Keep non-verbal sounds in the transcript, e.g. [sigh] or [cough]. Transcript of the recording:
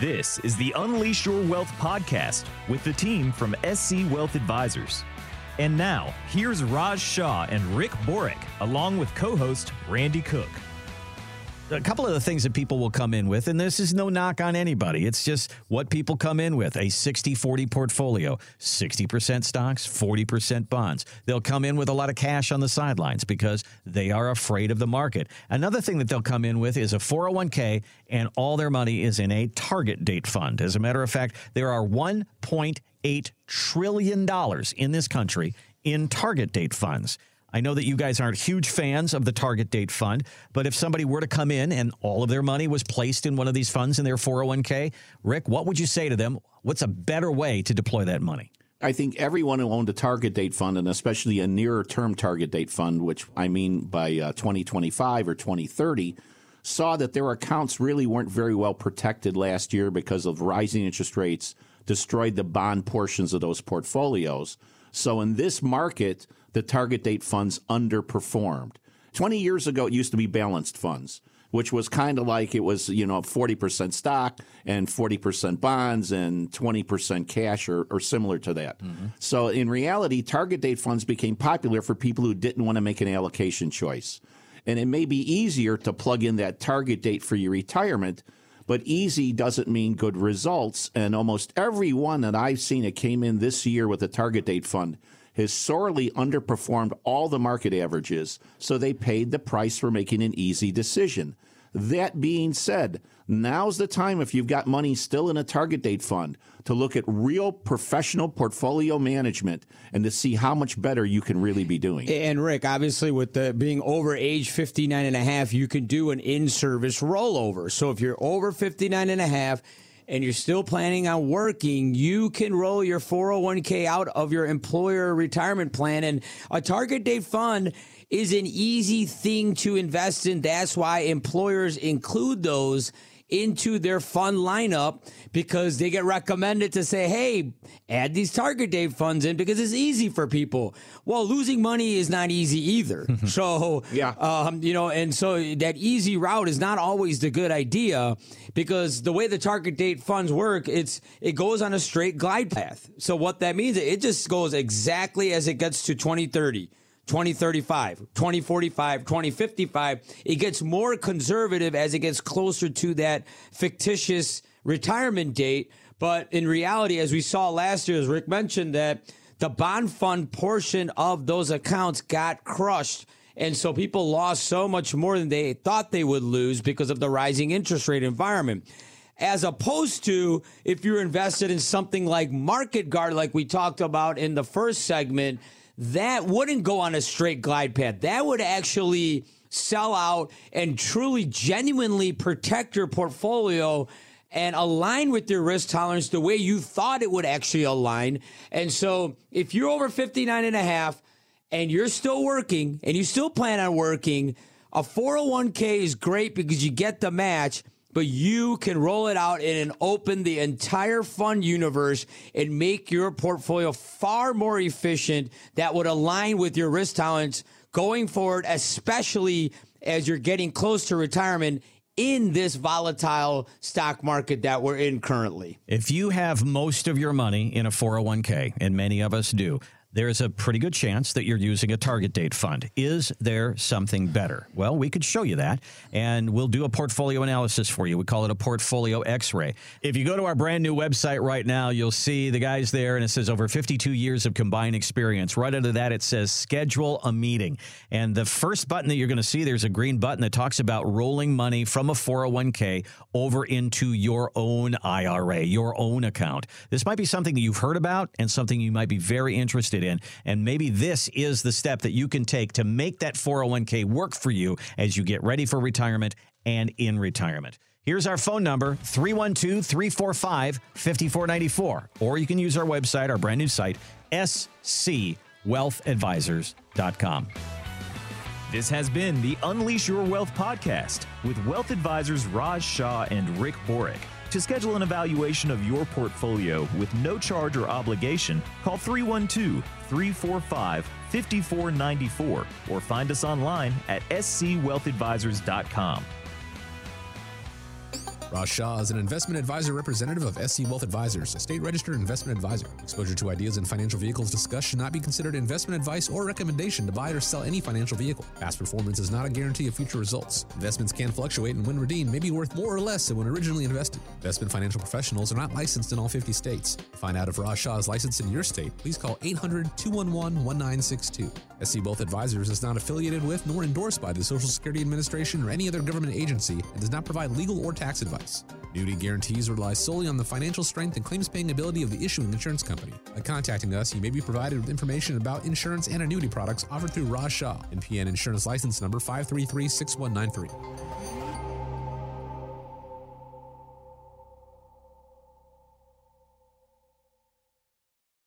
This is the Unleash Your Wealth podcast with the team from SC Wealth Advisors. And now, here's Raj Shah and Rick Borick, along with co host Randy Cook a couple of the things that people will come in with, and this is no knock on anybody. It's just what people come in with a 60 40 portfolio 60% stocks, 40% bonds. They'll come in with a lot of cash on the sidelines because they are afraid of the market. Another thing that they'll come in with is a 401k, and all their money is in a target date fund. As a matter of fact, there are $1.8 trillion in this country in target date funds. I know that you guys aren't huge fans of the target date fund, but if somebody were to come in and all of their money was placed in one of these funds in their 401k, Rick, what would you say to them? What's a better way to deploy that money? I think everyone who owned a target date fund, and especially a nearer term target date fund, which I mean by uh, 2025 or 2030, saw that their accounts really weren't very well protected last year because of rising interest rates, destroyed the bond portions of those portfolios. So in this market, the target date funds underperformed. 20 years ago, it used to be balanced funds, which was kind of like it was, you know, 40% stock and 40% bonds and 20% cash or, or similar to that. Mm-hmm. So in reality, target date funds became popular for people who didn't want to make an allocation choice. And it may be easier to plug in that target date for your retirement but easy doesn't mean good results. And almost every one that I've seen that came in this year with a target date fund has sorely underperformed all the market averages, so they paid the price for making an easy decision. That being said, now's the time if you've got money still in a target date fund to look at real professional portfolio management and to see how much better you can really be doing. And Rick, obviously with the being over age 59 and a half, you can do an in-service rollover. So if you're over 59 and a half, and you're still planning on working, you can roll your 401k out of your employer retirement plan. And a target date fund is an easy thing to invest in. That's why employers include those into their fund lineup because they get recommended to say, hey, add these target date funds in because it's easy for people. Well, losing money is not easy either. [laughs] so, yeah. Um, you know, and so that easy route is not always the good idea because the way the target date funds work, it's it goes on a straight glide path. So what that means, it just goes exactly as it gets to 2030. 2035, 2045, 2055. It gets more conservative as it gets closer to that fictitious retirement date. But in reality, as we saw last year, as Rick mentioned, that the bond fund portion of those accounts got crushed. And so people lost so much more than they thought they would lose because of the rising interest rate environment as opposed to if you're invested in something like market guard like we talked about in the first segment that wouldn't go on a straight glide path. That would actually sell out and truly, genuinely protect your portfolio and align with your risk tolerance the way you thought it would actually align. And so if you're over 59 and a half and you're still working and you still plan on working, a 401k is great because you get the match but you can roll it out and open the entire fund universe and make your portfolio far more efficient that would align with your risk tolerance going forward, especially as you're getting close to retirement in this volatile stock market that we're in currently. If you have most of your money in a 401k, and many of us do, there's a pretty good chance that you're using a target date fund. Is there something better? Well, we could show you that, and we'll do a portfolio analysis for you. We call it a portfolio x ray. If you go to our brand new website right now, you'll see the guys there, and it says over 52 years of combined experience. Right under that, it says schedule a meeting. And the first button that you're going to see, there's a green button that talks about rolling money from a 401k over into your own IRA, your own account. This might be something that you've heard about and something you might be very interested in. And maybe this is the step that you can take to make that 401k work for you as you get ready for retirement and in retirement. Here's our phone number 312 345 5494. Or you can use our website, our brand new site, scwealthadvisors.com. This has been the Unleash Your Wealth podcast with wealth advisors Raj Shah and Rick Borick. To schedule an evaluation of your portfolio with no charge or obligation, call 312 345 5494 or find us online at scwealthadvisors.com. Ross Shaw is an investment advisor representative of SC Wealth Advisors, a state registered investment advisor. Exposure to ideas and financial vehicles discussed should not be considered investment advice or recommendation to buy or sell any financial vehicle. Past performance is not a guarantee of future results. Investments can fluctuate and when redeemed may be worth more or less than when originally invested. Investment financial professionals are not licensed in all 50 states. To find out if Ross Shaw is licensed in your state, please call 800 211 1962. SC Wealth Advisors is not affiliated with nor endorsed by the Social Security Administration or any other government agency and does not provide legal or tax advice advice. Annuity guarantees rely solely on the financial strength and claims paying ability of the issuing insurance company. By contacting us, you may be provided with information about insurance and annuity products offered through Ross Shaw, NPN Insurance License Number 5336193.